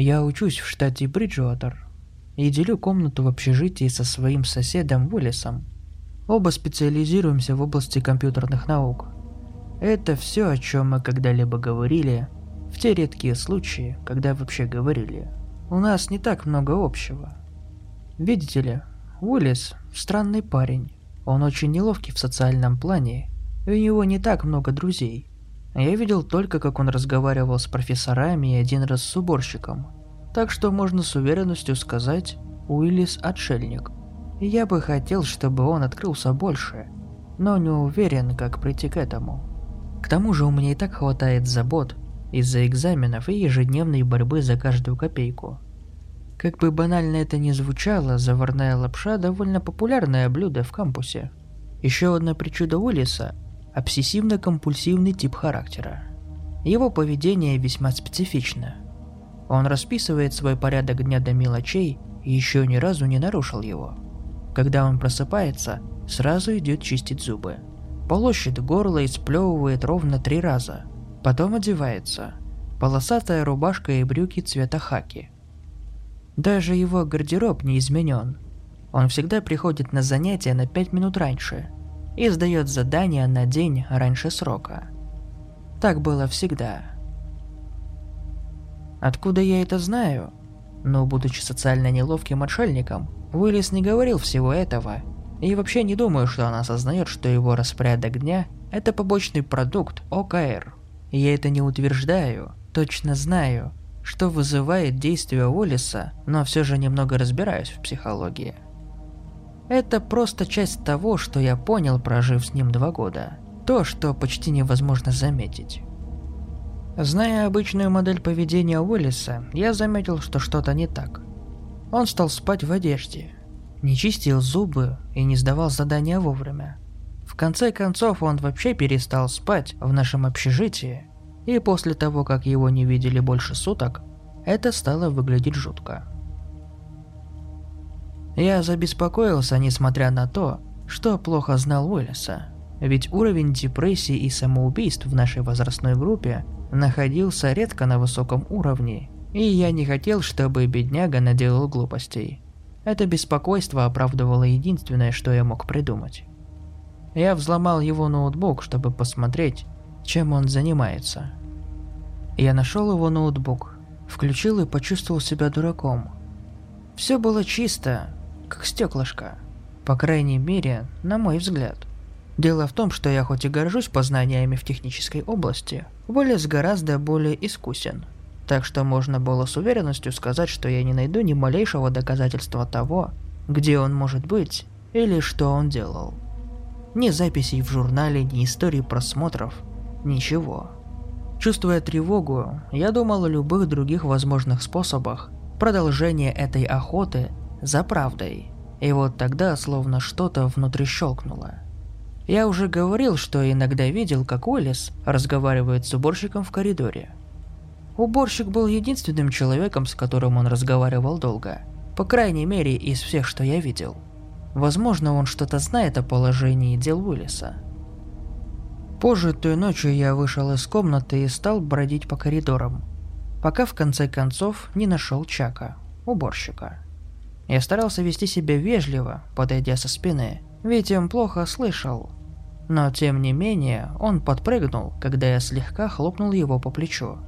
Я учусь в штате Бриджуотер и делю комнату в общежитии со своим соседом Уиллисом. Оба специализируемся в области компьютерных наук. Это все, о чем мы когда-либо говорили, в те редкие случаи, когда вообще говорили. У нас не так много общего. Видите ли, Уиллис – странный парень. Он очень неловкий в социальном плане, и у него не так много друзей. Я видел только, как он разговаривал с профессорами и один раз с уборщиком. Так что можно с уверенностью сказать, Уиллис – отшельник. Я бы хотел, чтобы он открылся больше, но не уверен, как прийти к этому. К тому же у меня и так хватает забот из-за экзаменов и ежедневной борьбы за каждую копейку. Как бы банально это ни звучало, заварная лапша – довольно популярное блюдо в кампусе. Еще одна причуда Уиллиса – обсессивно-компульсивный тип характера. Его поведение весьма специфично. Он расписывает свой порядок дня до мелочей и еще ни разу не нарушил его. Когда он просыпается, сразу идет чистить зубы. Полощет горло и сплевывает ровно три раза. Потом одевается. Полосатая рубашка и брюки цвета хаки. Даже его гардероб не изменен. Он всегда приходит на занятия на пять минут раньше – и сдает задание на день раньше срока. Так было всегда. Откуда я это знаю? Но, будучи социально неловким отшельником, Уиллис не говорил всего этого, и вообще не думаю, что он осознает, что его распорядок дня – это побочный продукт ОКР. Я это не утверждаю, точно знаю, что вызывает действие Уиллиса, но все же немного разбираюсь в психологии. Это просто часть того, что я понял, прожив с ним два года. То, что почти невозможно заметить. Зная обычную модель поведения Уиллиса, я заметил, что что-то не так. Он стал спать в одежде, не чистил зубы и не сдавал задания вовремя. В конце концов, он вообще перестал спать в нашем общежитии, и после того, как его не видели больше суток, это стало выглядеть жутко. Я забеспокоился, несмотря на то, что плохо знал Уиллиса. Ведь уровень депрессии и самоубийств в нашей возрастной группе находился редко на высоком уровне, и я не хотел, чтобы бедняга наделал глупостей. Это беспокойство оправдывало единственное, что я мог придумать. Я взломал его ноутбук, чтобы посмотреть, чем он занимается. Я нашел его ноутбук, включил и почувствовал себя дураком. Все было чисто, как стеклышко. По крайней мере, на мой взгляд. Дело в том, что я хоть и горжусь познаниями в технической области, Уоллес гораздо более искусен. Так что можно было с уверенностью сказать, что я не найду ни малейшего доказательства того, где он может быть или что он делал. Ни записей в журнале, ни истории просмотров, ничего. Чувствуя тревогу, я думал о любых других возможных способах продолжения этой охоты за правдой. И вот тогда словно что-то внутри щелкнуло. Я уже говорил, что иногда видел, как Уиллис разговаривает с уборщиком в коридоре. Уборщик был единственным человеком, с которым он разговаривал долго. По крайней мере, из всех, что я видел. Возможно, он что-то знает о положении дел Уиллиса. Позже той ночью я вышел из комнаты и стал бродить по коридорам, пока в конце концов не нашел Чака, уборщика. Я старался вести себя вежливо, подойдя со спины, ведь он плохо слышал. Но тем не менее, он подпрыгнул, когда я слегка хлопнул его по плечу.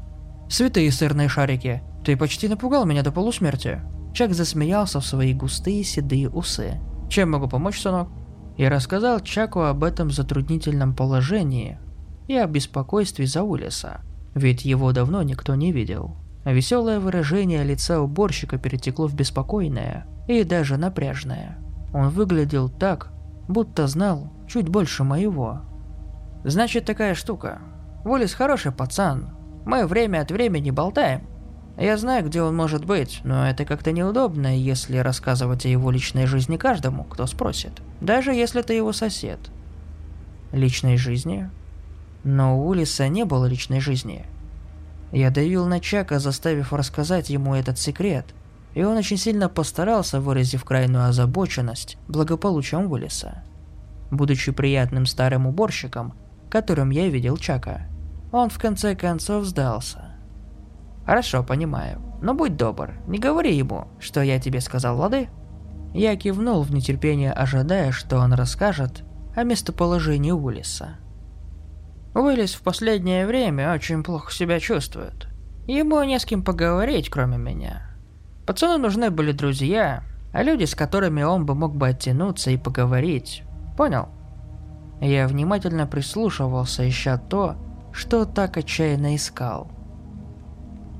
«Святые сырные шарики, ты почти напугал меня до полусмерти!» Чак засмеялся в свои густые седые усы. «Чем могу помочь, сынок?» Я рассказал Чаку об этом затруднительном положении и о беспокойстве за Улиса, ведь его давно никто не видел. Веселое выражение лица уборщика перетекло в беспокойное и даже напряжное. Он выглядел так, будто знал чуть больше моего. «Значит, такая штука. Уоллес хороший пацан. Мы время от времени болтаем. Я знаю, где он может быть, но это как-то неудобно, если рассказывать о его личной жизни каждому, кто спросит. Даже если это его сосед. Личной жизни? Но у Улиса не было личной жизни. Я давил на Чака, заставив рассказать ему этот секрет, и он очень сильно постарался, выразив крайнюю озабоченность благополучием Уиллиса. Будучи приятным старым уборщиком, которым я видел Чака, он в конце концов сдался. «Хорошо, понимаю. Но будь добр, не говори ему, что я тебе сказал, лады?» Я кивнул в нетерпении, ожидая, что он расскажет о местоположении Уиллиса. Уиллис в последнее время очень плохо себя чувствует. Ему не с кем поговорить, кроме меня. Пацану нужны были друзья, а люди, с которыми он бы мог бы оттянуться и поговорить. Понял? Я внимательно прислушивался, ища то, что так отчаянно искал –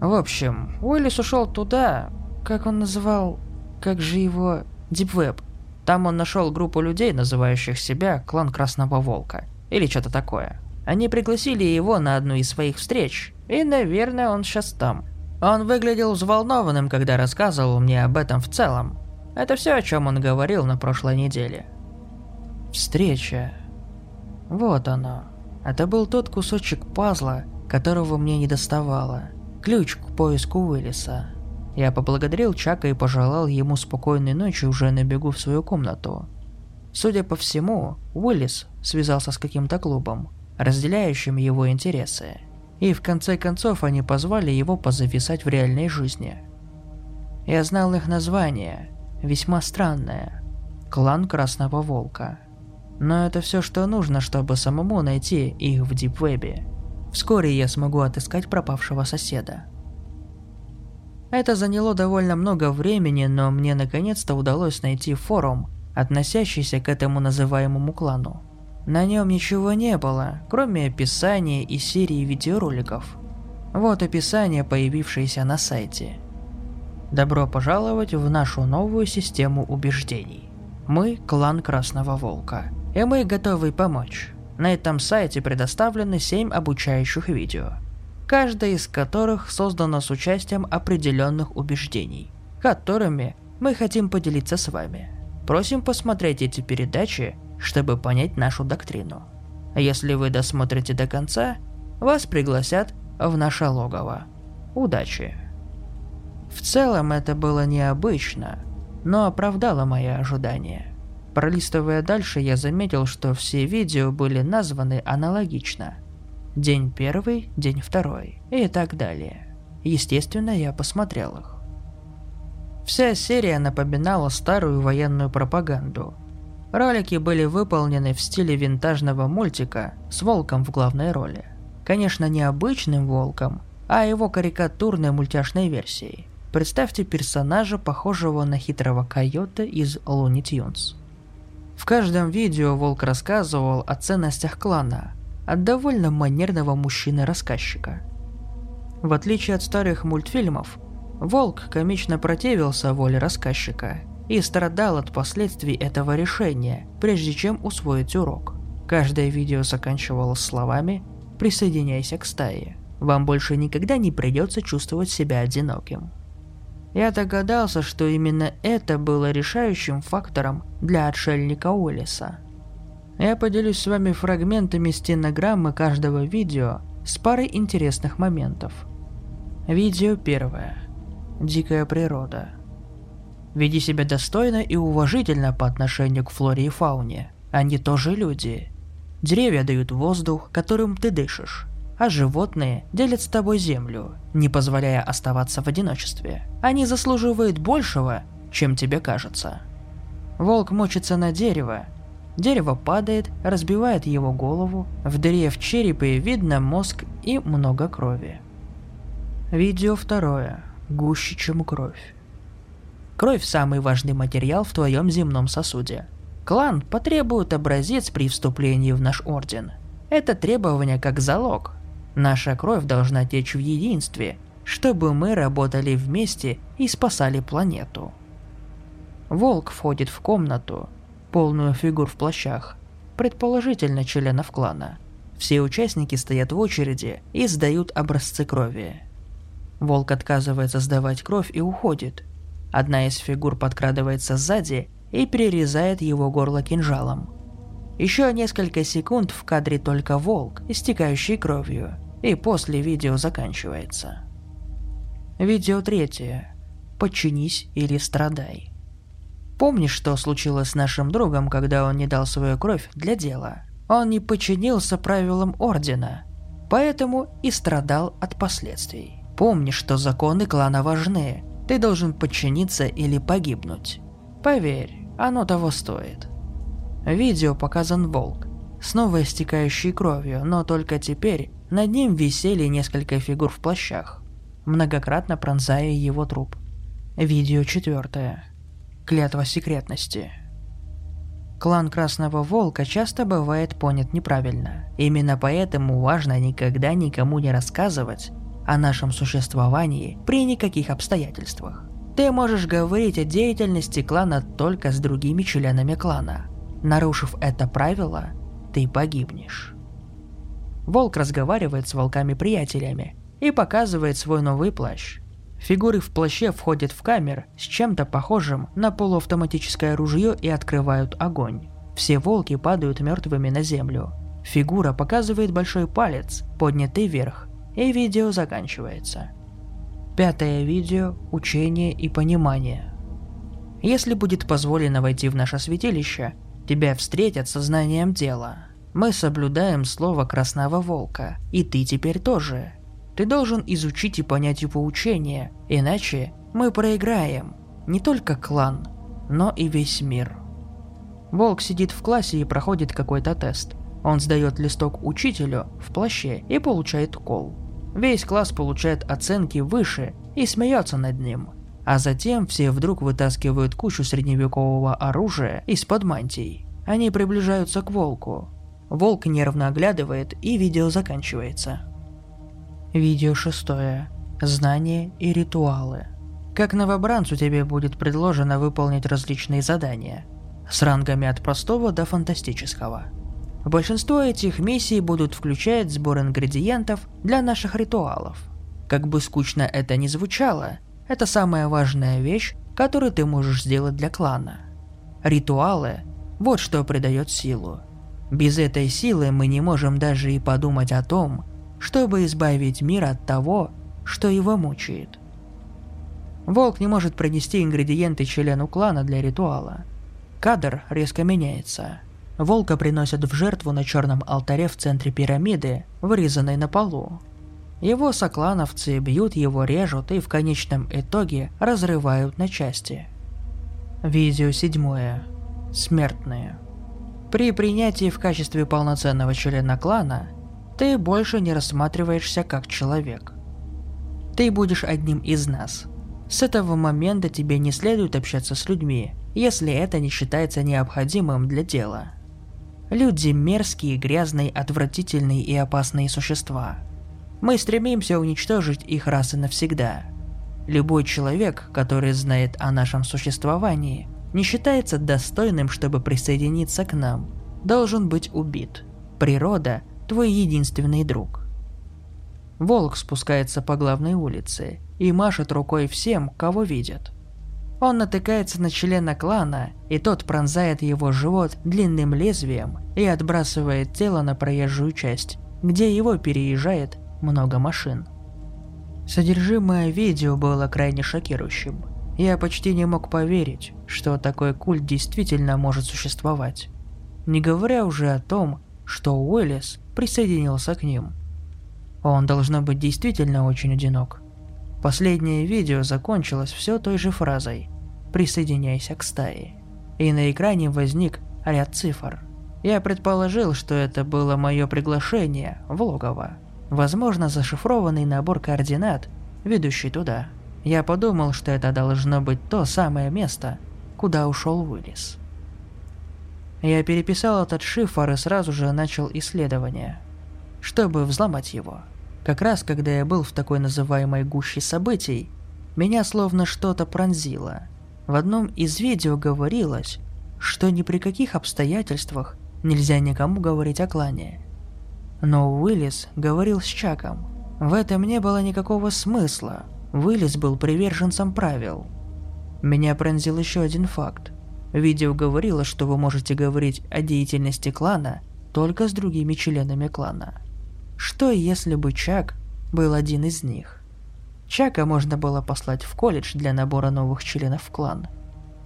в общем, Уиллис ушел туда, как он называл, как же его, Дипвеб. Там он нашел группу людей, называющих себя клан Красного Волка. Или что-то такое. Они пригласили его на одну из своих встреч, и, наверное, он сейчас там. Он выглядел взволнованным, когда рассказывал мне об этом в целом. Это все, о чем он говорил на прошлой неделе. Встреча. Вот оно. Это был тот кусочек пазла, которого мне не доставало – ключ к поиску Уиллиса. Я поблагодарил Чака и пожелал ему спокойной ночи уже на бегу в свою комнату. Судя по всему, Уиллис связался с каким-то клубом, разделяющим его интересы. И в конце концов они позвали его позависать в реальной жизни. Я знал их название, весьма странное. Клан Красного Волка. Но это все, что нужно, чтобы самому найти их в Дипвебе. Вскоре я смогу отыскать пропавшего соседа. Это заняло довольно много времени, но мне наконец-то удалось найти форум, относящийся к этому называемому клану. На нем ничего не было, кроме описания и серии видеороликов. Вот описание, появившееся на сайте. Добро пожаловать в нашу новую систему убеждений. Мы – клан Красного Волка, и мы готовы помочь. На этом сайте предоставлены 7 обучающих видео, каждое из которых создано с участием определенных убеждений, которыми мы хотим поделиться с вами. Просим посмотреть эти передачи, чтобы понять нашу доктрину. Если вы досмотрите до конца, вас пригласят в наше логово. Удачи! В целом это было необычно, но оправдало мои ожидания. Пролистывая дальше, я заметил, что все видео были названы аналогично. День первый, день второй и так далее. Естественно, я посмотрел их. Вся серия напоминала старую военную пропаганду. Ролики были выполнены в стиле винтажного мультика с волком в главной роли. Конечно, не обычным волком, а его карикатурной мультяшной версией. Представьте персонажа, похожего на хитрого койота из Looney Tunes. В каждом видео Волк рассказывал о ценностях клана, от довольно манерного мужчины-рассказчика. В отличие от старых мультфильмов, Волк комично противился воле рассказчика и страдал от последствий этого решения, прежде чем усвоить урок. Каждое видео заканчивалось словами «Присоединяйся к стае». Вам больше никогда не придется чувствовать себя одиноким. Я догадался, что именно это было решающим фактором для отшельника Уиллиса. Я поделюсь с вами фрагментами стенограммы каждого видео с парой интересных моментов. Видео первое. Дикая природа. Веди себя достойно и уважительно по отношению к флоре и фауне. Они тоже люди. Деревья дают воздух, которым ты дышишь а животные делят с тобой землю, не позволяя оставаться в одиночестве. Они заслуживают большего, чем тебе кажется. Волк мочится на дерево. Дерево падает, разбивает его голову, в дыре в черепе видно мозг и много крови. Видео второе. Гуще, чем кровь. Кровь – самый важный материал в твоем земном сосуде. Клан потребует образец при вступлении в наш орден. Это требование как залог, Наша кровь должна течь в единстве, чтобы мы работали вместе и спасали планету. Волк входит в комнату, полную фигур в плащах, предположительно членов клана. Все участники стоят в очереди и сдают образцы крови. Волк отказывается сдавать кровь и уходит. Одна из фигур подкрадывается сзади и перерезает его горло кинжалом. Еще несколько секунд в кадре только волк, истекающий кровью, и после видео заканчивается. Видео третье. Подчинись или страдай. Помнишь, что случилось с нашим другом, когда он не дал свою кровь для дела? Он не подчинился правилам Ордена, поэтому и страдал от последствий. Помни, что законы клана важны. Ты должен подчиниться или погибнуть. Поверь, оно того стоит. Видео показан волк, снова истекающий кровью, но только теперь над ним висели несколько фигур в плащах, многократно пронзая его труп. Видео четвертое. Клятва секретности. Клан Красного Волка часто бывает понят неправильно. Именно поэтому важно никогда никому не рассказывать о нашем существовании при никаких обстоятельствах. Ты можешь говорить о деятельности клана только с другими членами клана. Нарушив это правило, ты погибнешь. Волк разговаривает с волками-приятелями и показывает свой новый плащ. Фигуры в плаще входят в камер с чем-то похожим на полуавтоматическое ружье и открывают огонь. Все волки падают мертвыми на землю. Фигура показывает большой палец, поднятый вверх, и видео заканчивается. Пятое видео – учение и понимание. Если будет позволено войти в наше святилище, тебя встретят со знанием дела. Мы соблюдаем слово Красного Волка, и ты теперь тоже – ты должен изучить и понять его учение, иначе мы проиграем не только клан, но и весь мир. Волк сидит в классе и проходит какой-то тест. Он сдает листок учителю в плаще и получает кол. Весь класс получает оценки выше и смеется над ним. А затем все вдруг вытаскивают кучу средневекового оружия из-под мантий. Они приближаются к волку. Волк нервно оглядывает и видео заканчивается. Видео шестое. Знания и ритуалы. Как новобранцу тебе будет предложено выполнить различные задания. С рангами от простого до фантастического. Большинство этих миссий будут включать сбор ингредиентов для наших ритуалов. Как бы скучно это ни звучало, это самая важная вещь, которую ты можешь сделать для клана. Ритуалы – вот что придает силу. Без этой силы мы не можем даже и подумать о том, чтобы избавить мир от того, что его мучает. Волк не может принести ингредиенты члену клана для ритуала. Кадр резко меняется. Волка приносят в жертву на черном алтаре в центре пирамиды, вырезанной на полу. Его соклановцы бьют его, режут и в конечном итоге разрывают на части. Видео седьмое. Смертные. При принятии в качестве полноценного члена клана ты больше не рассматриваешься как человек. Ты будешь одним из нас. С этого момента тебе не следует общаться с людьми, если это не считается необходимым для дела. Люди мерзкие, грязные, отвратительные и опасные существа. Мы стремимся уничтожить их раз и навсегда. Любой человек, который знает о нашем существовании, не считается достойным, чтобы присоединиться к нам, должен быть убит. Природа твой единственный друг. Волк спускается по главной улице и машет рукой всем, кого видит. Он натыкается на члена клана, и тот пронзает его живот длинным лезвием и отбрасывает тело на проезжую часть, где его переезжает много машин. Содержимое видео было крайне шокирующим. Я почти не мог поверить, что такой культ действительно может существовать. Не говоря уже о том, что Уэллис присоединился к ним. Он, должно быть, действительно очень одинок. Последнее видео закончилось все той же фразой «Присоединяйся к стае». И на экране возник ряд цифр. Я предположил, что это было мое приглашение в логово. Возможно, зашифрованный набор координат, ведущий туда. Я подумал, что это должно быть то самое место, куда ушел Уиллис. Я переписал этот шифр и сразу же начал исследование, чтобы взломать его. Как раз когда я был в такой называемой гуще событий, меня словно что-то пронзило. В одном из видео говорилось, что ни при каких обстоятельствах нельзя никому говорить о клане. Но Уиллис говорил с Чаком. В этом не было никакого смысла. Уиллис был приверженцем правил. Меня пронзил еще один факт. Видео говорило, что вы можете говорить о деятельности клана только с другими членами клана. Что если бы Чак был один из них? Чака можно было послать в колледж для набора новых членов в клан.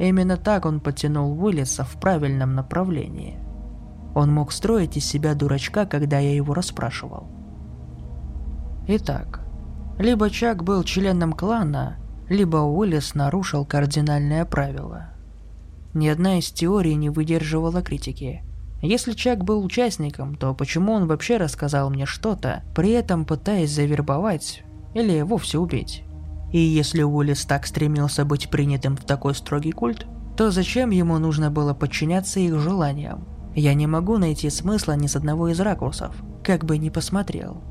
Именно так он потянул Уиллиса в правильном направлении. Он мог строить из себя дурачка, когда я его расспрашивал. Итак, либо Чак был членом клана, либо Уиллис нарушил кардинальное правило. Ни одна из теорий не выдерживала критики – если Чак был участником, то почему он вообще рассказал мне что-то, при этом пытаясь завербовать или вовсе убить? И если Уиллис так стремился быть принятым в такой строгий культ, то зачем ему нужно было подчиняться их желаниям? Я не могу найти смысла ни с одного из ракурсов, как бы ни посмотрел.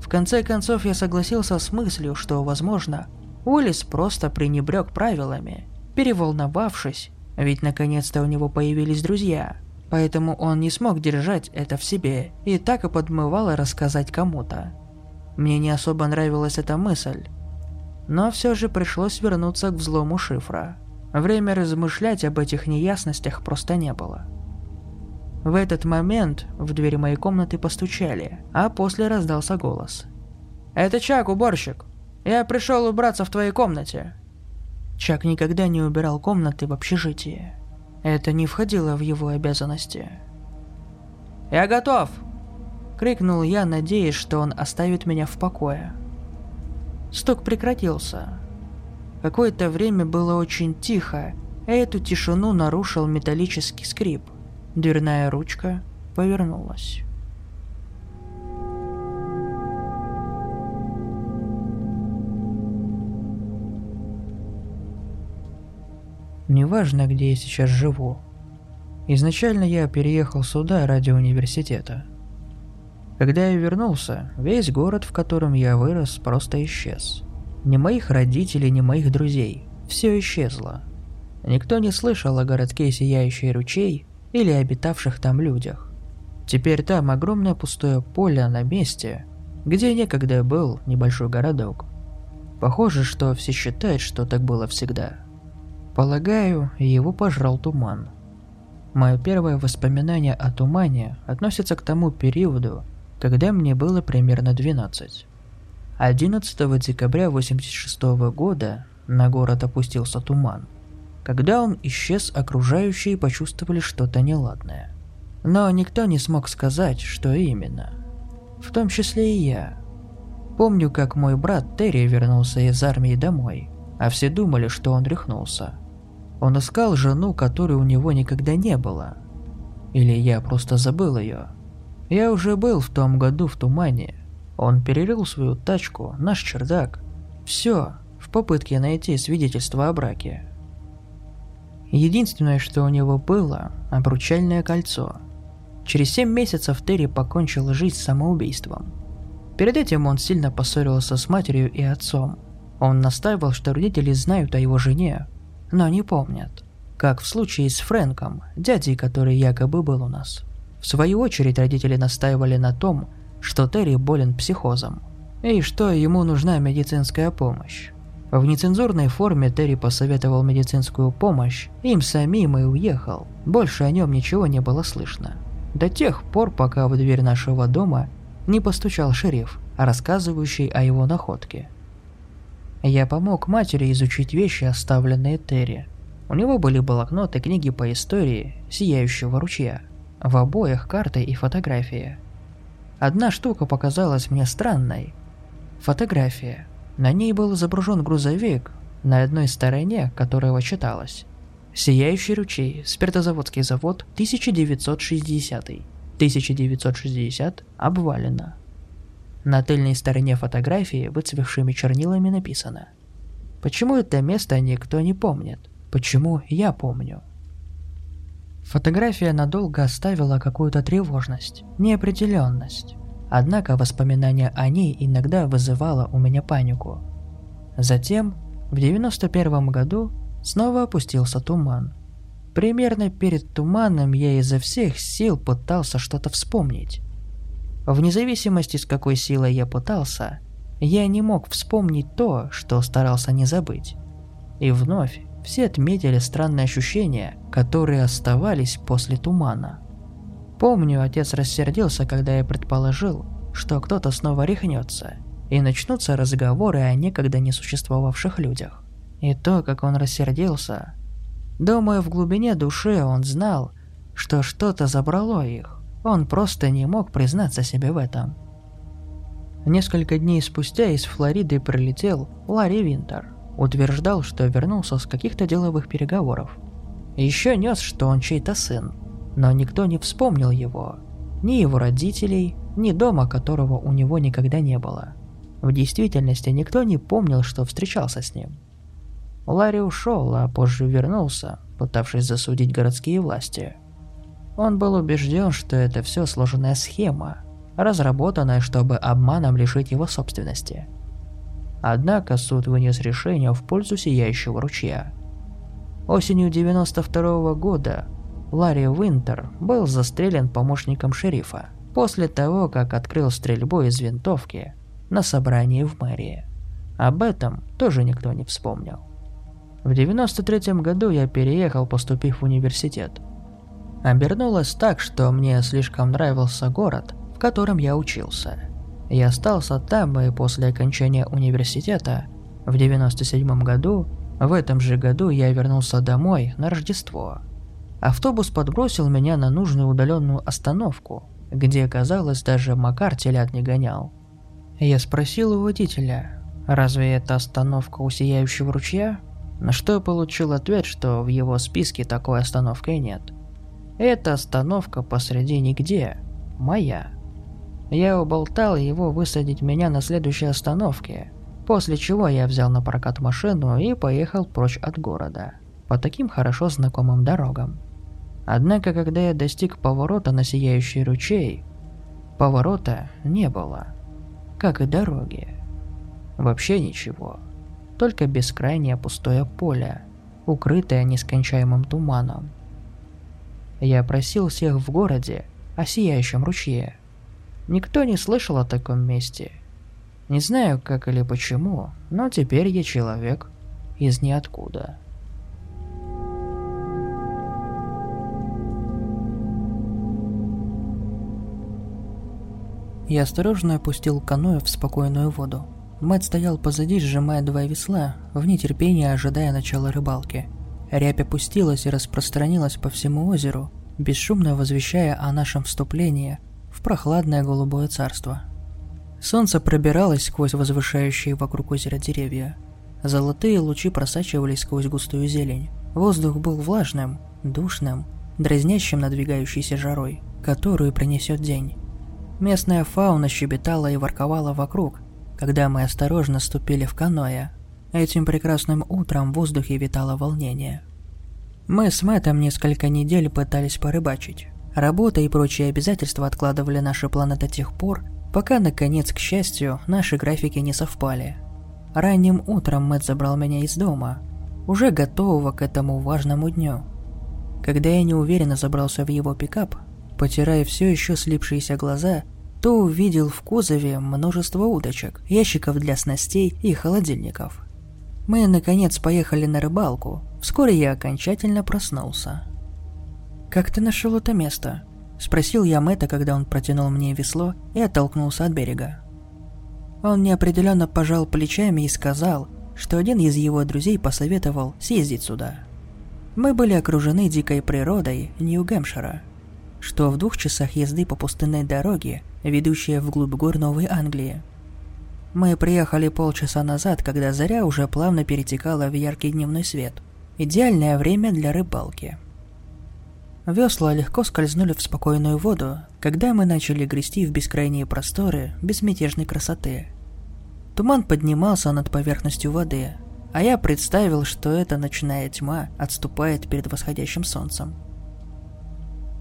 В конце концов я согласился с мыслью, что, возможно, Уиллис просто пренебрег правилами, переволновавшись, ведь наконец-то у него появились друзья – Поэтому он не смог держать это в себе и так и подмывало рассказать кому-то. Мне не особо нравилась эта мысль. Но все же пришлось вернуться к взлому шифра. Время размышлять об этих неясностях просто не было. В этот момент в дверь моей комнаты постучали, а после раздался голос. «Это Чак, уборщик! Я пришел убраться в твоей комнате!» Чак никогда не убирал комнаты в общежитии. Это не входило в его обязанности. «Я готов!» – крикнул я, надеясь, что он оставит меня в покое. Стук прекратился. Какое-то время было очень тихо, и эту тишину нарушил металлический скрип. Дверная ручка повернулась. Неважно, где я сейчас живу. Изначально я переехал сюда ради университета. Когда я вернулся, весь город, в котором я вырос, просто исчез. Ни моих родителей, ни моих друзей. Все исчезло. Никто не слышал о городке Сияющий ручей или обитавших там людях. Теперь там огромное пустое поле на месте, где некогда был небольшой городок. Похоже, что все считают, что так было всегда. Полагаю, его пожрал туман. Мое первое воспоминание о тумане относится к тому периоду, когда мне было примерно 12. 11 декабря 86 года на город опустился туман. Когда он исчез, окружающие почувствовали что-то неладное. Но никто не смог сказать, что именно. В том числе и я. Помню, как мой брат Терри вернулся из армии домой, а все думали, что он рехнулся. Он искал жену, которой у него никогда не было. Или я просто забыл ее. Я уже был в том году в тумане. Он перерыл свою тачку, наш чердак. Все, в попытке найти свидетельство о браке. Единственное, что у него было – обручальное кольцо. Через семь месяцев Терри покончил жизнь самоубийством. Перед этим он сильно поссорился с матерью и отцом. Он настаивал, что родители знают о его жене, но не помнят. Как в случае с Фрэнком, дядей, который якобы был у нас. В свою очередь родители настаивали на том, что Терри болен психозом, и что ему нужна медицинская помощь. В нецензурной форме Терри посоветовал медицинскую помощь, им самим и уехал. Больше о нем ничего не было слышно. До тех пор, пока в дверь нашего дома не постучал шериф, рассказывающий о его находке. Я помог матери изучить вещи, оставленные Терри. У него были блокноты, книги по истории Сияющего ручья. В обоих карты и фотографии. Одна штука показалась мне странной. Фотография. На ней был изображен грузовик, на одной стороне которого читалось «Сияющий ручей, спиртозаводский завод, 1960 1960 обвалено». На тыльной стороне фотографии выцвевшими чернилами написано «Почему это место никто не помнит? Почему я помню?» Фотография надолго оставила какую-то тревожность, неопределенность. Однако воспоминание о ней иногда вызывало у меня панику. Затем, в 91 году, снова опустился туман. Примерно перед туманом я изо всех сил пытался что-то вспомнить. Вне зависимости, с какой силой я пытался, я не мог вспомнить то, что старался не забыть. И вновь все отметили странные ощущения, которые оставались после тумана. Помню, отец рассердился, когда я предположил, что кто-то снова рехнется, и начнутся разговоры о некогда не существовавших людях. И то, как он рассердился. Думаю, в глубине души он знал, что что-то забрало их. Он просто не мог признаться себе в этом. Несколько дней спустя из Флориды прилетел Ларри Винтер. Утверждал, что вернулся с каких-то деловых переговоров. Еще нес, что он чей-то сын, но никто не вспомнил его. Ни его родителей, ни дома, которого у него никогда не было. В действительности никто не помнил, что встречался с ним. Ларри ушел, а позже вернулся, пытавшись засудить городские власти. Он был убежден, что это все сложенная схема, разработанная, чтобы обманом лишить его собственности. Однако суд вынес решение в пользу Сияющего ручья. Осенью 92 -го года Ларри Винтер был застрелен помощником шерифа после того, как открыл стрельбу из винтовки на собрании в мэрии. Об этом тоже никто не вспомнил. В 93 году я переехал, поступив в университет. Обернулось так, что мне слишком нравился город, в котором я учился. Я остался там и после окончания университета в 97 году, в этом же году я вернулся домой на Рождество. Автобус подбросил меня на нужную удаленную остановку, где, казалось, даже Макар телят не гонял. Я спросил у водителя, разве это остановка у Сияющего ручья? На что получил ответ, что в его списке такой остановки нет. Эта остановка посреди нигде, моя. Я уболтал его высадить меня на следующей остановке, после чего я взял на прокат машину и поехал прочь от города, по таким хорошо знакомым дорогам. Однако, когда я достиг поворота на Сияющий ручей, поворота не было, как и дороги. Вообще ничего, только бескрайнее пустое поле, укрытое нескончаемым туманом. Я просил всех в городе о Сияющем ручье – Никто не слышал о таком месте. Не знаю, как или почему, но теперь я человек из ниоткуда. Я осторожно опустил каноэ в спокойную воду. Мэтт стоял позади, сжимая два весла, в нетерпении ожидая начала рыбалки. Рябь опустилась и распространилась по всему озеру, бесшумно возвещая о нашем вступлении в прохладное голубое царство. Солнце пробиралось сквозь возвышающие вокруг озера деревья. Золотые лучи просачивались сквозь густую зелень. Воздух был влажным, душным, дразнящим надвигающейся жарой, которую принесет день. Местная фауна щебетала и ворковала вокруг, когда мы осторожно ступили в каноэ. Этим прекрасным утром в воздухе витало волнение. Мы с Мэттом несколько недель пытались порыбачить. Работа и прочие обязательства откладывали наши планы до тех пор, пока, наконец, к счастью, наши графики не совпали. Ранним утром Мэтт забрал меня из дома, уже готового к этому важному дню. Когда я неуверенно забрался в его пикап, потирая все еще слипшиеся глаза, то увидел в кузове множество удочек, ящиков для снастей и холодильников. Мы, наконец, поехали на рыбалку. Вскоре я окончательно проснулся. «Как ты нашел это место?» – спросил я Мэтта, когда он протянул мне весло и оттолкнулся от берега. Он неопределенно пожал плечами и сказал, что один из его друзей посоветовал съездить сюда. Мы были окружены дикой природой Нью-Гэмпшира, что в двух часах езды по пустынной дороге, ведущей вглубь гор Новой Англии. Мы приехали полчаса назад, когда заря уже плавно перетекала в яркий дневной свет. Идеальное время для рыбалки – Весла легко скользнули в спокойную воду, когда мы начали грести в бескрайние просторы безмятежной красоты. Туман поднимался над поверхностью воды, а я представил, что эта ночная тьма отступает перед восходящим солнцем.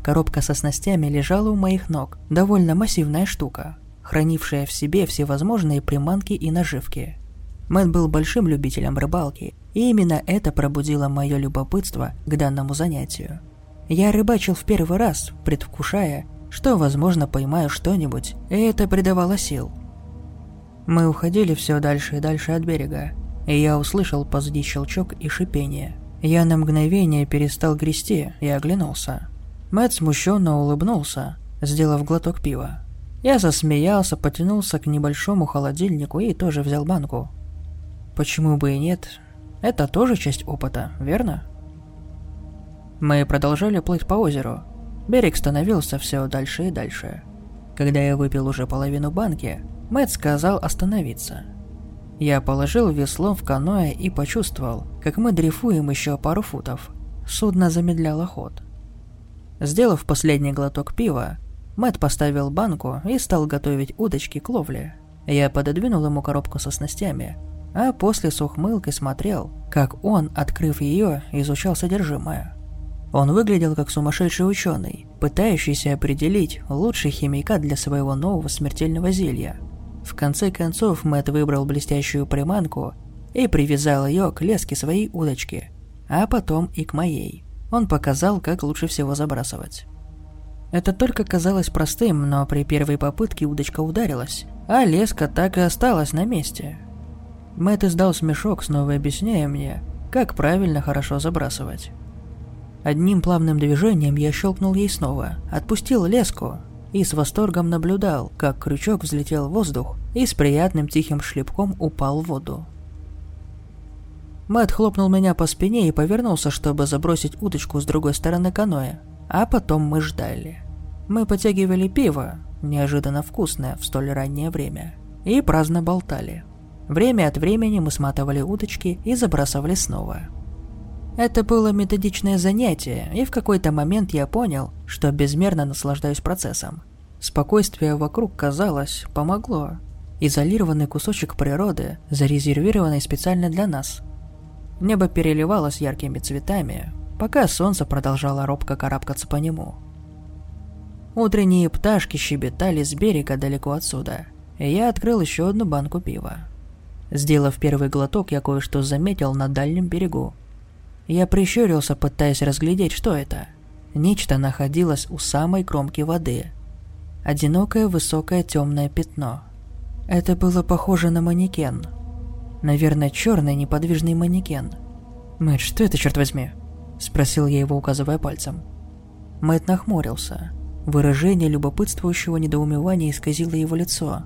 Коробка со снастями лежала у моих ног, довольно массивная штука. Хранившая в себе всевозможные приманки и наживки. Мэтт был большим любителем рыбалки, и именно это пробудило мое любопытство к данному занятию. Я рыбачил в первый раз, предвкушая, что, возможно, поймаю что-нибудь, и это придавало сил. Мы уходили все дальше и дальше от берега, и я услышал позади щелчок и шипение. Я на мгновение перестал грести и оглянулся. Мэтт смущенно улыбнулся, сделав глоток пива. Я засмеялся, потянулся к небольшому холодильнику и тоже взял банку. Почему бы и нет? Это тоже часть опыта, верно? Мы продолжали плыть по озеру. Берег становился все дальше и дальше. Когда я выпил уже половину банки, Мэтт сказал остановиться. Я положил весло в каноэ и почувствовал, как мы дрейфуем еще пару футов. Судно замедляло ход. Сделав последний глоток пива, Мэтт поставил банку и стал готовить удочки к ловле. Я пододвинул ему коробку со снастями, а после с ухмылкой смотрел, как он, открыв ее, изучал содержимое. Он выглядел как сумасшедший ученый, пытающийся определить лучший химикат для своего нового смертельного зелья. В конце концов Мэтт выбрал блестящую приманку и привязал ее к леске своей удочки, а потом и к моей. Он показал, как лучше всего забрасывать. Это только казалось простым, но при первой попытке удочка ударилась, а леска так и осталась на месте. Мэтт издал смешок, снова объясняя мне, как правильно хорошо забрасывать. Одним плавным движением я щелкнул ей снова, отпустил леску и с восторгом наблюдал, как крючок взлетел в воздух и с приятным тихим шлепком упал в воду. Мэтт хлопнул меня по спине и повернулся, чтобы забросить удочку с другой стороны каноэ, а потом мы ждали. Мы потягивали пиво, неожиданно вкусное в столь раннее время, и праздно болтали. Время от времени мы сматывали удочки и забрасывали снова. Это было методичное занятие, и в какой-то момент я понял, что безмерно наслаждаюсь процессом. Спокойствие вокруг, казалось, помогло. Изолированный кусочек природы, зарезервированный специально для нас. Небо переливалось яркими цветами, пока солнце продолжало робко карабкаться по нему. Утренние пташки щебетали с берега далеко отсюда, и я открыл еще одну банку пива. Сделав первый глоток, я кое-что заметил на дальнем берегу. Я прищурился, пытаясь разглядеть, что это. Нечто находилось у самой кромки воды. Одинокое высокое темное пятно. Это было похоже на манекен. Наверное, черный неподвижный манекен. «Мэтт, что это, черт возьми?» – спросил я его, указывая пальцем. Мэтт нахмурился. Выражение любопытствующего недоумевания исказило его лицо.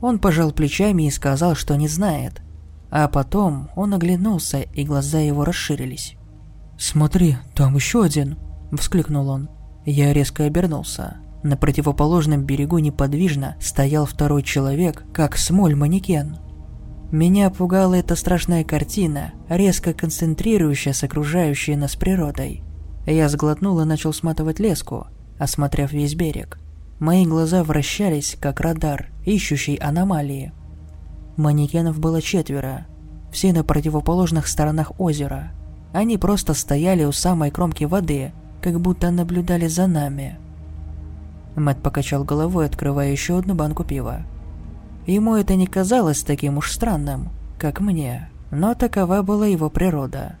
Он пожал плечами и сказал, что не знает. А потом он оглянулся, и глаза его расширились. «Смотри, там еще один!» – вскликнул он. Я резко обернулся. На противоположном берегу неподвижно стоял второй человек, как смоль-манекен. Меня пугала эта страшная картина, резко концентрирующая с окружающей нас природой. Я сглотнул и начал сматывать леску, осмотрев весь берег. Мои глаза вращались, как радар, ищущий аномалии. Манекенов было четверо, все на противоположных сторонах озера. Они просто стояли у самой кромки воды, как будто наблюдали за нами. Мэтт покачал головой, открывая еще одну банку пива. Ему это не казалось таким уж странным, как мне, но такова была его природа.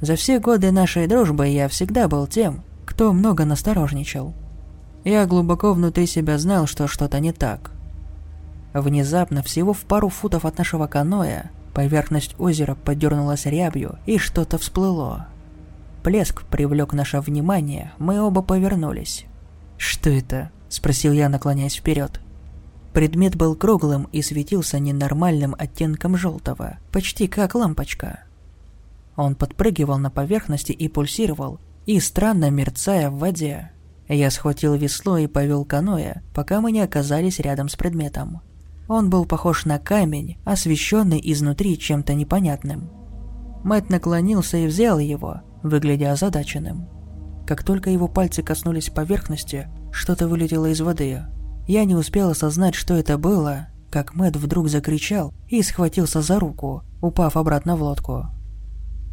За все годы нашей дружбы я всегда был тем, кто много насторожничал. Я глубоко внутри себя знал, что что-то не так. Внезапно, всего в пару футов от нашего каноэ, поверхность озера подернулась рябью, и что-то всплыло. Плеск привлек наше внимание, мы оба повернулись. «Что это?» – спросил я, наклоняясь вперед. Предмет был круглым и светился ненормальным оттенком желтого, почти как лампочка. Он подпрыгивал на поверхности и пульсировал, и странно мерцая в воде. Я схватил весло и повел каноэ, пока мы не оказались рядом с предметом. Он был похож на камень, освещенный изнутри чем-то непонятным. Мэт наклонился и взял его, выглядя озадаченным. Как только его пальцы коснулись поверхности, что-то вылетело из воды. Я не успел осознать, что это было, как Мэт вдруг закричал и схватился за руку, упав обратно в лодку.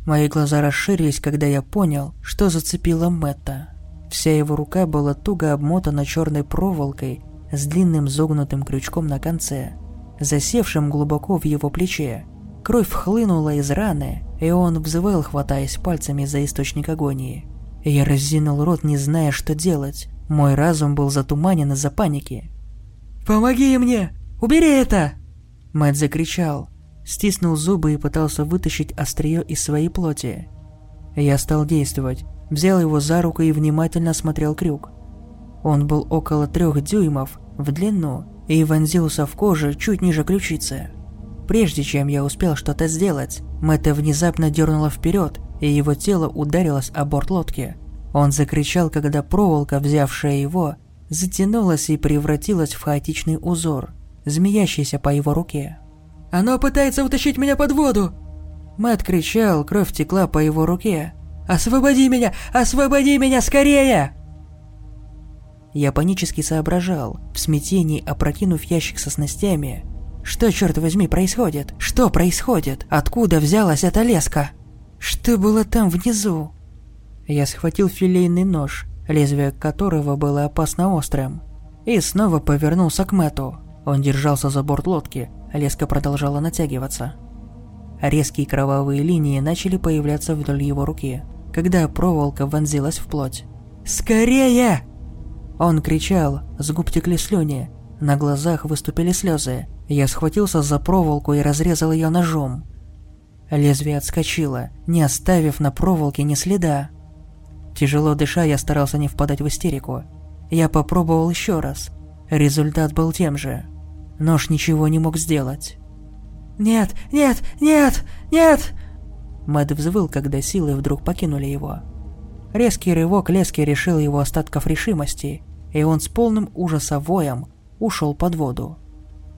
Мои глаза расширились, когда я понял, что зацепило Мэтта. Вся его рука была туго обмотана черной проволокой, с длинным загнутым крючком на конце, засевшим глубоко в его плече. Кровь хлынула из раны, и он взывал, хватаясь пальцами за источник агонии. Я разинул рот, не зная, что делать. Мой разум был затуманен из-за паники. «Помоги мне! Убери это!» Мэтт закричал, стиснул зубы и пытался вытащить острие из своей плоти. Я стал действовать, взял его за руку и внимательно осмотрел крюк. Он был около трех дюймов в длину и вонзился в кожу чуть ниже ключицы. Прежде чем я успел что-то сделать, Мэтта внезапно дернула вперед, и его тело ударилось о борт лодки. Он закричал, когда проволока, взявшая его, затянулась и превратилась в хаотичный узор, змеящийся по его руке. «Оно пытается утащить меня под воду!» Мэтт кричал, кровь текла по его руке. «Освободи меня! Освободи меня скорее!» Я панически соображал, в смятении опрокинув ящик со снастями. Что, черт возьми, происходит? Что происходит? Откуда взялась эта леска? Что было там внизу? Я схватил филейный нож, лезвие которого было опасно острым, и снова повернулся к Мэту. Он держался за борт лодки, леска продолжала натягиваться. Резкие кровавые линии начали появляться вдоль его руки, когда проволока вонзилась в плоть. «Скорее!» Он кричал, с губ текли слюни, на глазах выступили слезы. Я схватился за проволоку и разрезал ее ножом. Лезвие отскочило, не оставив на проволоке ни следа. Тяжело дыша, я старался не впадать в истерику. Я попробовал еще раз. Результат был тем же. Нож ничего не мог сделать. «Нет, нет, нет, нет!» Мэд взвыл, когда силы вдруг покинули его. Резкий рывок лески решил его остатков решимости, и он с полным ужаса воем ушел под воду.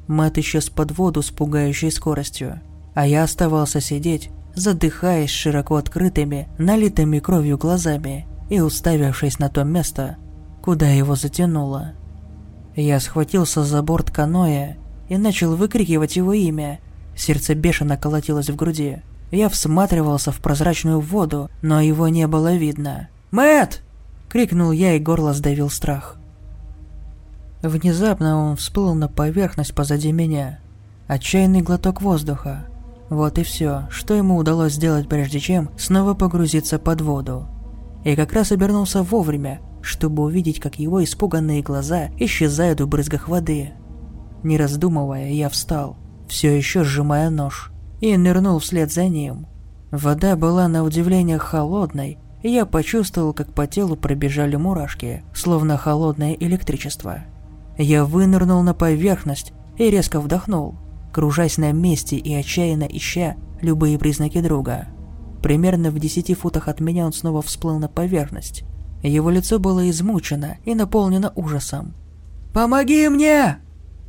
Мэт исчез под воду с пугающей скоростью, а я оставался сидеть, задыхаясь широко открытыми, налитыми кровью глазами и уставившись на то место, куда его затянуло. Я схватился за борт каноэ и начал выкрикивать его имя, Сердце бешено колотилось в груди. Я всматривался в прозрачную воду, но его не было видно. Мэт! крикнул я, и горло сдавил страх. Внезапно он всплыл на поверхность позади меня. Отчаянный глоток воздуха. Вот и все, что ему удалось сделать прежде чем снова погрузиться под воду. И как раз обернулся вовремя, чтобы увидеть, как его испуганные глаза исчезают в брызгах воды. Не раздумывая, я встал все еще сжимая нож, и нырнул вслед за ним. Вода была на удивление холодной, и я почувствовал, как по телу пробежали мурашки, словно холодное электричество. Я вынырнул на поверхность и резко вдохнул, кружась на месте и отчаянно ища любые признаки друга. Примерно в десяти футах от меня он снова всплыл на поверхность. Его лицо было измучено и наполнено ужасом. «Помоги мне!»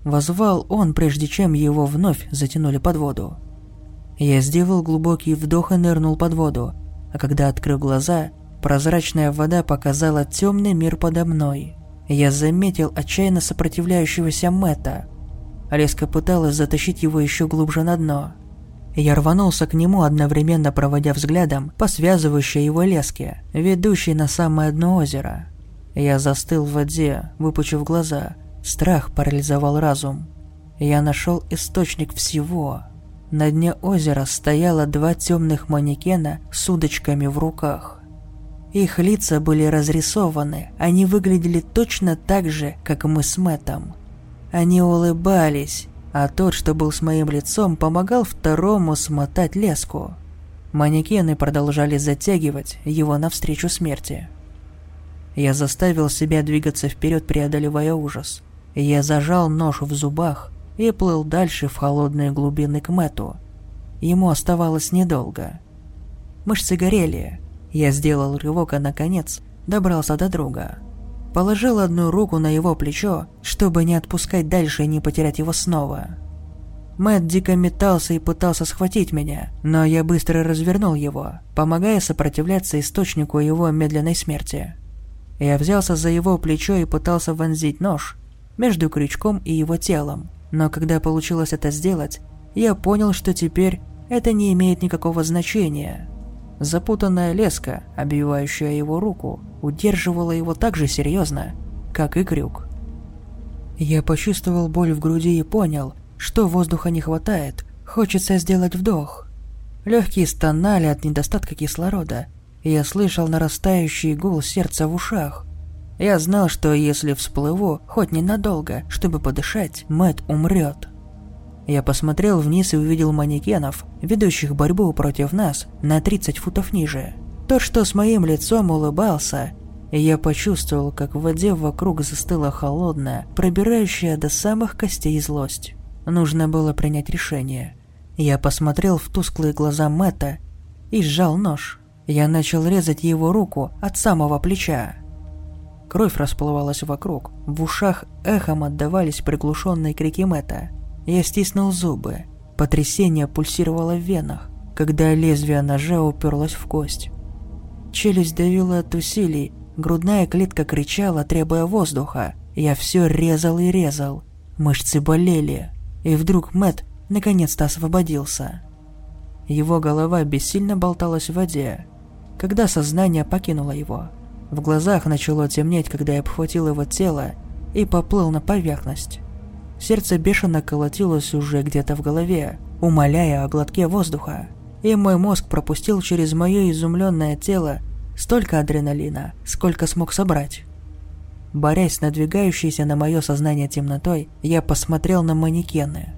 Возвал он, прежде чем его вновь затянули под воду. Я сделал глубокий вдох и нырнул под воду, а когда открыл глаза, прозрачная вода показала темный мир подо мной. Я заметил отчаянно сопротивляющегося Мэтта. Резко пыталась затащить его еще глубже на дно. Я рванулся к нему, одновременно проводя взглядом по связывающей его леске, ведущей на самое дно озера. Я застыл в воде, выпучив глаза – Страх парализовал разум. Я нашел источник всего. На дне озера стояло два темных манекена с удочками в руках. Их лица были разрисованы, они выглядели точно так же, как мы с Мэтом. Они улыбались, а тот, что был с моим лицом, помогал второму смотать леску. Манекены продолжали затягивать его навстречу смерти. Я заставил себя двигаться вперед, преодолевая ужас. Я зажал нож в зубах и плыл дальше в холодные глубины к Мэту. Ему оставалось недолго. Мышцы горели. Я сделал рывок, а наконец добрался до друга. Положил одну руку на его плечо, чтобы не отпускать дальше и не потерять его снова. Мэтт дико метался и пытался схватить меня, но я быстро развернул его, помогая сопротивляться источнику его медленной смерти. Я взялся за его плечо и пытался вонзить нож, между крючком и его телом. Но когда получилось это сделать, я понял, что теперь это не имеет никакого значения. Запутанная леска, обвивающая его руку, удерживала его так же серьезно, как и крюк. Я почувствовал боль в груди и понял, что воздуха не хватает, хочется сделать вдох. Легкие стонали от недостатка кислорода, я слышал нарастающий гул сердца в ушах. Я знал, что если всплыву, хоть ненадолго, чтобы подышать, Мэт умрет. Я посмотрел вниз и увидел манекенов, ведущих борьбу против нас на 30 футов ниже. Тот, что с моим лицом улыбался, и я почувствовал, как в воде вокруг застыла холодная, пробирающая до самых костей злость. Нужно было принять решение. Я посмотрел в тусклые глаза Мэтта и сжал нож. Я начал резать его руку от самого плеча. Кровь расплывалась вокруг, в ушах эхом отдавались приглушенные крики Мэтта. Я стиснул зубы. Потрясение пульсировало в венах, когда лезвие ножа уперлось в кость. Челюсть давила от усилий, грудная клетка кричала, требуя воздуха. Я все резал и резал. Мышцы болели. И вдруг Мэт наконец-то освободился. Его голова бессильно болталась в воде. Когда сознание покинуло его, в глазах начало темнеть, когда я обхватил его тело и поплыл на поверхность. Сердце бешено колотилось уже где-то в голове, умоляя о глотке воздуха. И мой мозг пропустил через мое изумленное тело столько адреналина, сколько смог собрать. Борясь с надвигающейся на мое сознание темнотой, я посмотрел на манекены.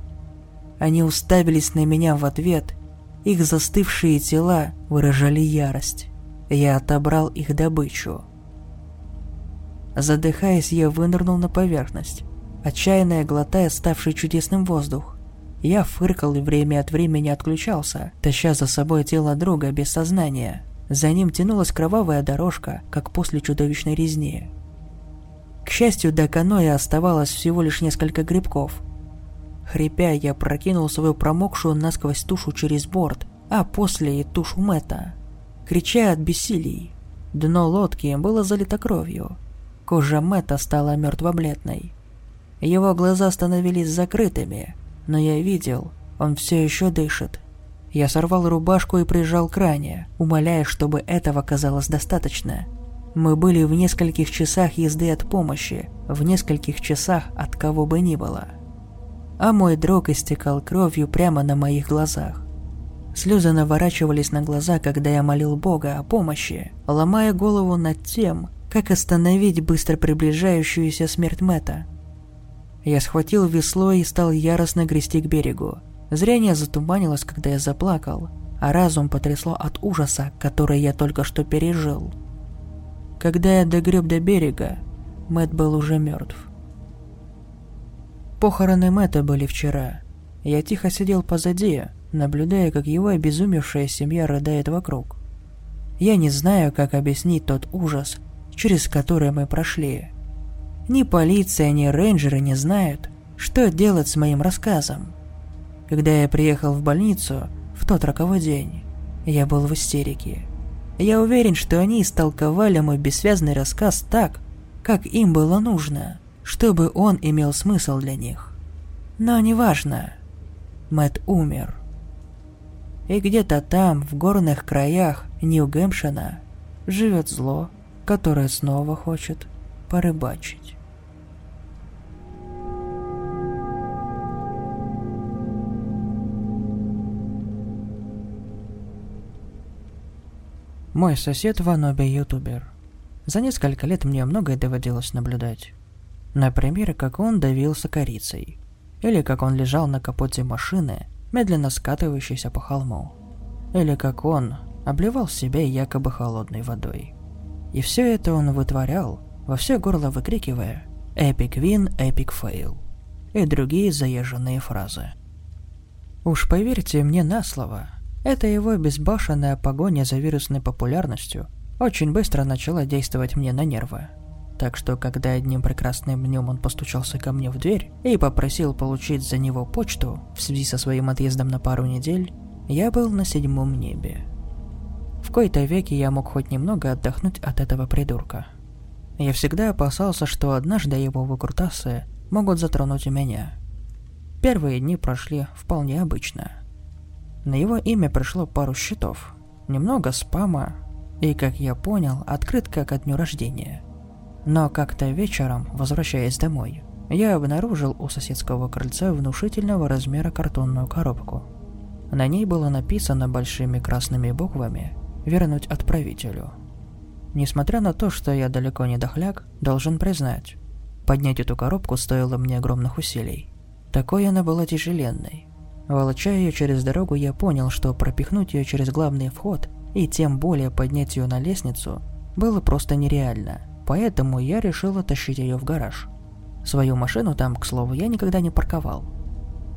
Они уставились на меня в ответ, их застывшие тела выражали ярость. Я отобрал их добычу. Задыхаясь, я вынырнул на поверхность отчаянно глотая ставший чудесным воздух. Я фыркал и время от времени отключался, таща за собой тело друга без сознания. За ним тянулась кровавая дорожка, как после чудовищной резни. К счастью, до каноэ оставалось всего лишь несколько грибков. Хрипя, я прокинул свою промокшую насквозь тушу через борт, а после и тушу Мэтта. Крича от бессилий. Дно лодки было залито кровью. Кожа Мэтта стала мертво-бледной. Его глаза становились закрытыми, но я видел, он все еще дышит. Я сорвал рубашку и прижал к ране, умоляя, чтобы этого казалось достаточно. Мы были в нескольких часах езды от помощи, в нескольких часах от кого бы ни было. А мой друг истекал кровью прямо на моих глазах. Слезы наворачивались на глаза, когда я молил Бога о помощи, ломая голову над тем, как остановить быстро приближающуюся смерть Мэтта. Я схватил весло и стал яростно грести к берегу. Зрение затуманилось, когда я заплакал, а разум потрясло от ужаса, который я только что пережил. Когда я догреб до берега, Мэт был уже мертв. Похороны Мэтта были вчера. Я тихо сидел позади, наблюдая, как его обезумевшая семья рыдает вокруг. Я не знаю, как объяснить тот ужас, через который мы прошли. Ни полиция, ни рейнджеры не знают, что делать с моим рассказом. Когда я приехал в больницу в тот роковой день, я был в истерике. Я уверен, что они истолковали мой бессвязный рассказ так, как им было нужно, чтобы он имел смысл для них. Но неважно. Мэт умер. И где-то там, в горных краях Нью-Гэмпшена, живет зло, которое снова хочет порыбачить. Мой сосед wannabe ютубер. За несколько лет мне многое доводилось наблюдать. Например, как он давился корицей. Или как он лежал на капоте машины, медленно скатывающейся по холму. Или как он обливал себя якобы холодной водой. И все это он вытворял, во все горло выкрикивая «Epic win, epic fail» и другие заезженные фразы. Уж поверьте мне на слово – эта его безбашенная погоня за вирусной популярностью очень быстро начала действовать мне на нервы. Так что, когда одним прекрасным днем он постучался ко мне в дверь и попросил получить за него почту в связи со своим отъездом на пару недель, я был на седьмом небе. В кои-то веки я мог хоть немного отдохнуть от этого придурка. Я всегда опасался, что однажды его выкрутасы могут затронуть и меня. Первые дни прошли вполне обычно – на его имя пришло пару счетов, немного спама и, как я понял, открытка ко дню рождения. Но как-то вечером, возвращаясь домой, я обнаружил у соседского крыльца внушительного размера картонную коробку. На ней было написано большими красными буквами «Вернуть отправителю». Несмотря на то, что я далеко не дохляк, должен признать, поднять эту коробку стоило мне огромных усилий. Такой она была тяжеленной. Волоча ее через дорогу, я понял, что пропихнуть ее через главный вход и тем более поднять ее на лестницу было просто нереально, поэтому я решил оттащить ее в гараж. Свою машину там, к слову, я никогда не парковал.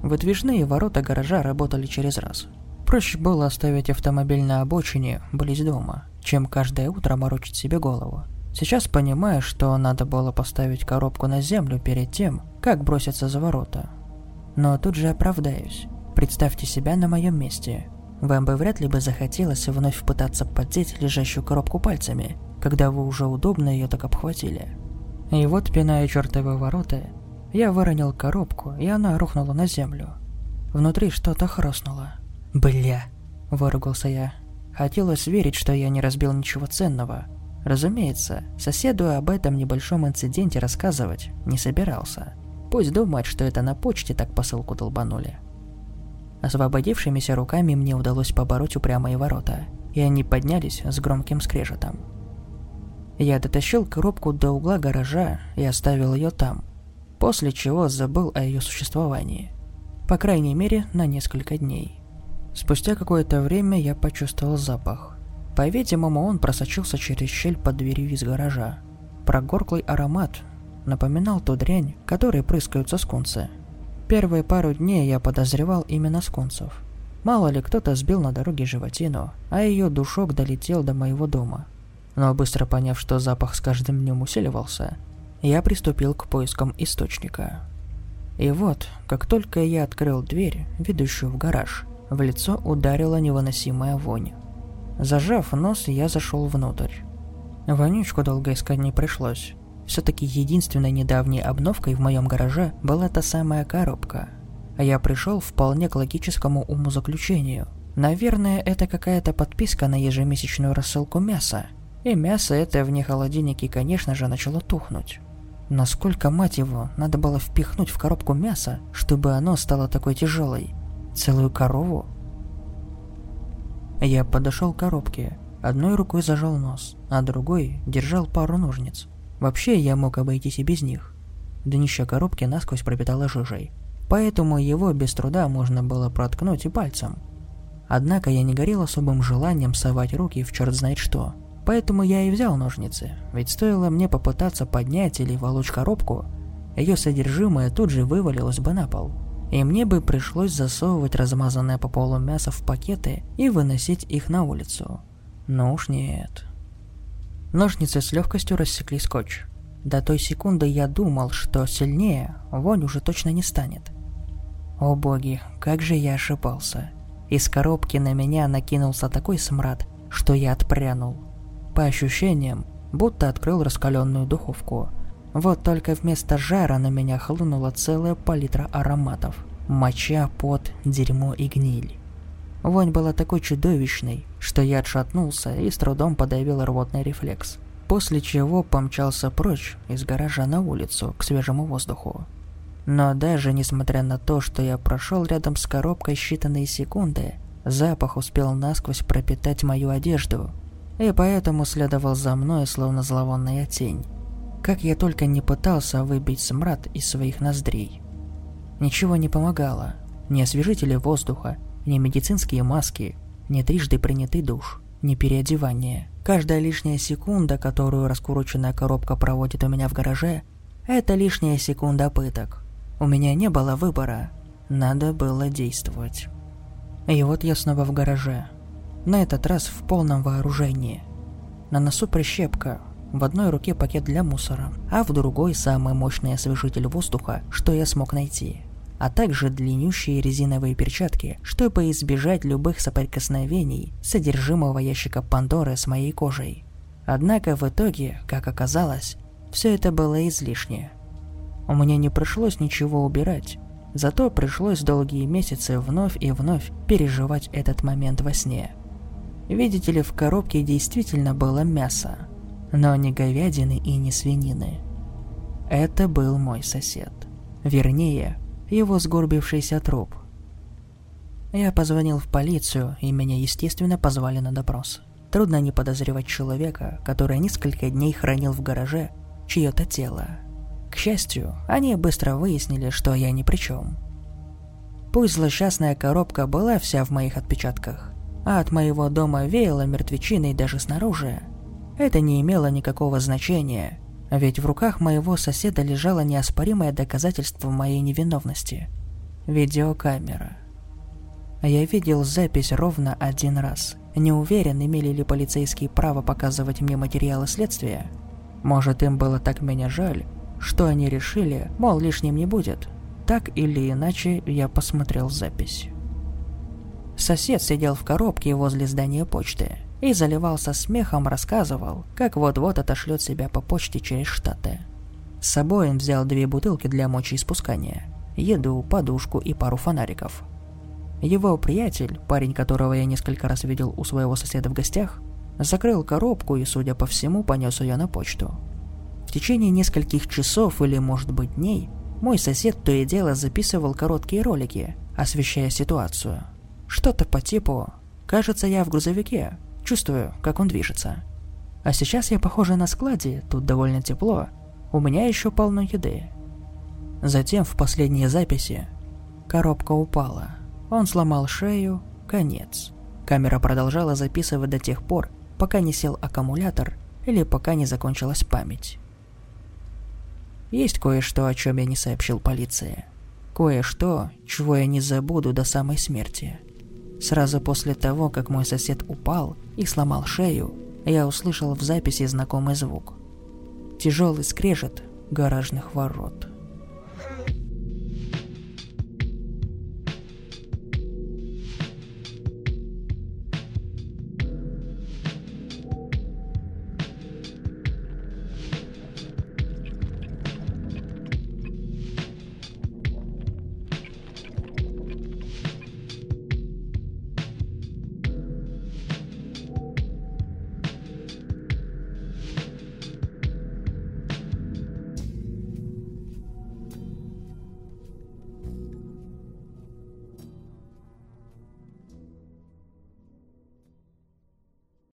Выдвижные ворота гаража работали через раз. Проще было оставить автомобиль на обочине, близ дома, чем каждое утро морочить себе голову. Сейчас понимаю, что надо было поставить коробку на землю перед тем, как броситься за ворота. Но тут же оправдаюсь. Представьте себя на моем месте. Вам бы вряд ли бы захотелось вновь пытаться поддеть лежащую коробку пальцами, когда вы уже удобно ее так обхватили. И вот, пиная чертовы ворота, я выронил коробку, и она рухнула на землю. Внутри что-то хрустнуло. «Бля!» – выругался я. Хотелось верить, что я не разбил ничего ценного. Разумеется, соседу об этом небольшом инциденте рассказывать не собирался. Пусть думает, что это на почте так посылку долбанули. Освободившимися руками мне удалось побороть упрямые ворота, и они поднялись с громким скрежетом. Я дотащил коробку до угла гаража и оставил ее там, после чего забыл о ее существовании. По крайней мере, на несколько дней. Спустя какое-то время я почувствовал запах. По-видимому, он просочился через щель под дверью из гаража. Прогорклый аромат напоминал ту дрянь, которой прыскаются скунсы. Первые пару дней я подозревал именно скунсов. Мало ли кто-то сбил на дороге животину, а ее душок долетел до моего дома. Но быстро поняв, что запах с каждым днем усиливался, я приступил к поискам источника. И вот, как только я открыл дверь, ведущую в гараж, в лицо ударила невыносимая вонь. Зажав нос, я зашел внутрь. Вонючку долго искать не пришлось. Все-таки единственной недавней обновкой в моем гараже была та самая коробка. А я пришел вполне к логическому умозаключению. Наверное, это какая-то подписка на ежемесячную рассылку мяса. И мясо это вне холодильники, конечно же, начало тухнуть. Насколько, мать его, надо было впихнуть в коробку мяса, чтобы оно стало такой тяжелой? Целую корову? Я подошел к коробке, одной рукой зажал нос, а другой держал пару ножниц. Вообще, я мог обойтись и без них. Днище коробки насквозь пропитало жижей, поэтому его без труда можно было проткнуть и пальцем. Однако я не горел особым желанием совать руки в черт знает что. Поэтому я и взял ножницы, ведь стоило мне попытаться поднять или волочь коробку, ее содержимое тут же вывалилось бы на пол. И мне бы пришлось засовывать размазанное по полу мясо в пакеты и выносить их на улицу. Но уж нет. Ножницы с легкостью рассекли скотч. До той секунды я думал, что сильнее вонь уже точно не станет. О боги, как же я ошибался. Из коробки на меня накинулся такой смрад, что я отпрянул. По ощущениям, будто открыл раскаленную духовку. Вот только вместо жара на меня хлынула целая палитра ароматов. Моча, пот, дерьмо и гниль. Вонь была такой чудовищной, что я отшатнулся и с трудом подавил рвотный рефлекс. После чего помчался прочь из гаража на улицу к свежему воздуху. Но даже несмотря на то, что я прошел рядом с коробкой считанные секунды, запах успел насквозь пропитать мою одежду, и поэтому следовал за мной, словно зловонная тень. Как я только не пытался выбить смрад из своих ноздрей. Ничего не помогало. Ни освежители воздуха, ни медицинские маски, ни трижды принятый душ, ни переодевание. Каждая лишняя секунда, которую раскуроченная коробка проводит у меня в гараже, это лишняя секунда пыток. У меня не было выбора. Надо было действовать. И вот я снова в гараже. На этот раз в полном вооружении. На носу прищепка, в одной руке пакет для мусора, а в другой самый мощный освежитель воздуха, что я смог найти. А также длиннющие резиновые перчатки, чтобы избежать любых соприкосновений содержимого ящика Пандоры с моей кожей. Однако в итоге, как оказалось, все это было излишне. У меня не пришлось ничего убирать, зато пришлось долгие месяцы вновь и вновь переживать этот момент во сне – Видите ли, в коробке действительно было мясо, но не говядины и не свинины. Это был мой сосед. Вернее, его сгорбившийся труп. Я позвонил в полицию, и меня, естественно, позвали на допрос. Трудно не подозревать человека, который несколько дней хранил в гараже чье-то тело. К счастью, они быстро выяснили, что я ни при чем. Пусть злосчастная коробка была вся в моих отпечатках, а от моего дома веяло мертвечиной даже снаружи, это не имело никакого значения, ведь в руках моего соседа лежало неоспоримое доказательство моей невиновности – видеокамера. Я видел запись ровно один раз. Не уверен, имели ли полицейские право показывать мне материалы следствия. Может, им было так меня жаль, что они решили, мол, лишним не будет. Так или иначе, я посмотрел запись. Сосед сидел в коробке возле здания почты и заливался смехом, рассказывал, как вот-вот отошлет себя по почте через Штаты. С собой он взял две бутылки для мочеиспускания, еду, подушку и пару фонариков. Его приятель, парень которого я несколько раз видел у своего соседа в гостях, закрыл коробку и, судя по всему, понес ее на почту. В течение нескольких часов или, может быть, дней, мой сосед то и дело записывал короткие ролики, освещая ситуацию. Что-то по типу «Кажется, я в грузовике. Чувствую, как он движется. А сейчас я похожа на складе, тут довольно тепло. У меня еще полно еды». Затем в последней записи коробка упала. Он сломал шею, конец. Камера продолжала записывать до тех пор, пока не сел аккумулятор или пока не закончилась память. Есть кое-что, о чем я не сообщил полиции. Кое-что, чего я не забуду до самой смерти. Сразу после того, как мой сосед упал и сломал шею, я услышал в записи знакомый звук. Тяжелый скрежет гаражных ворот.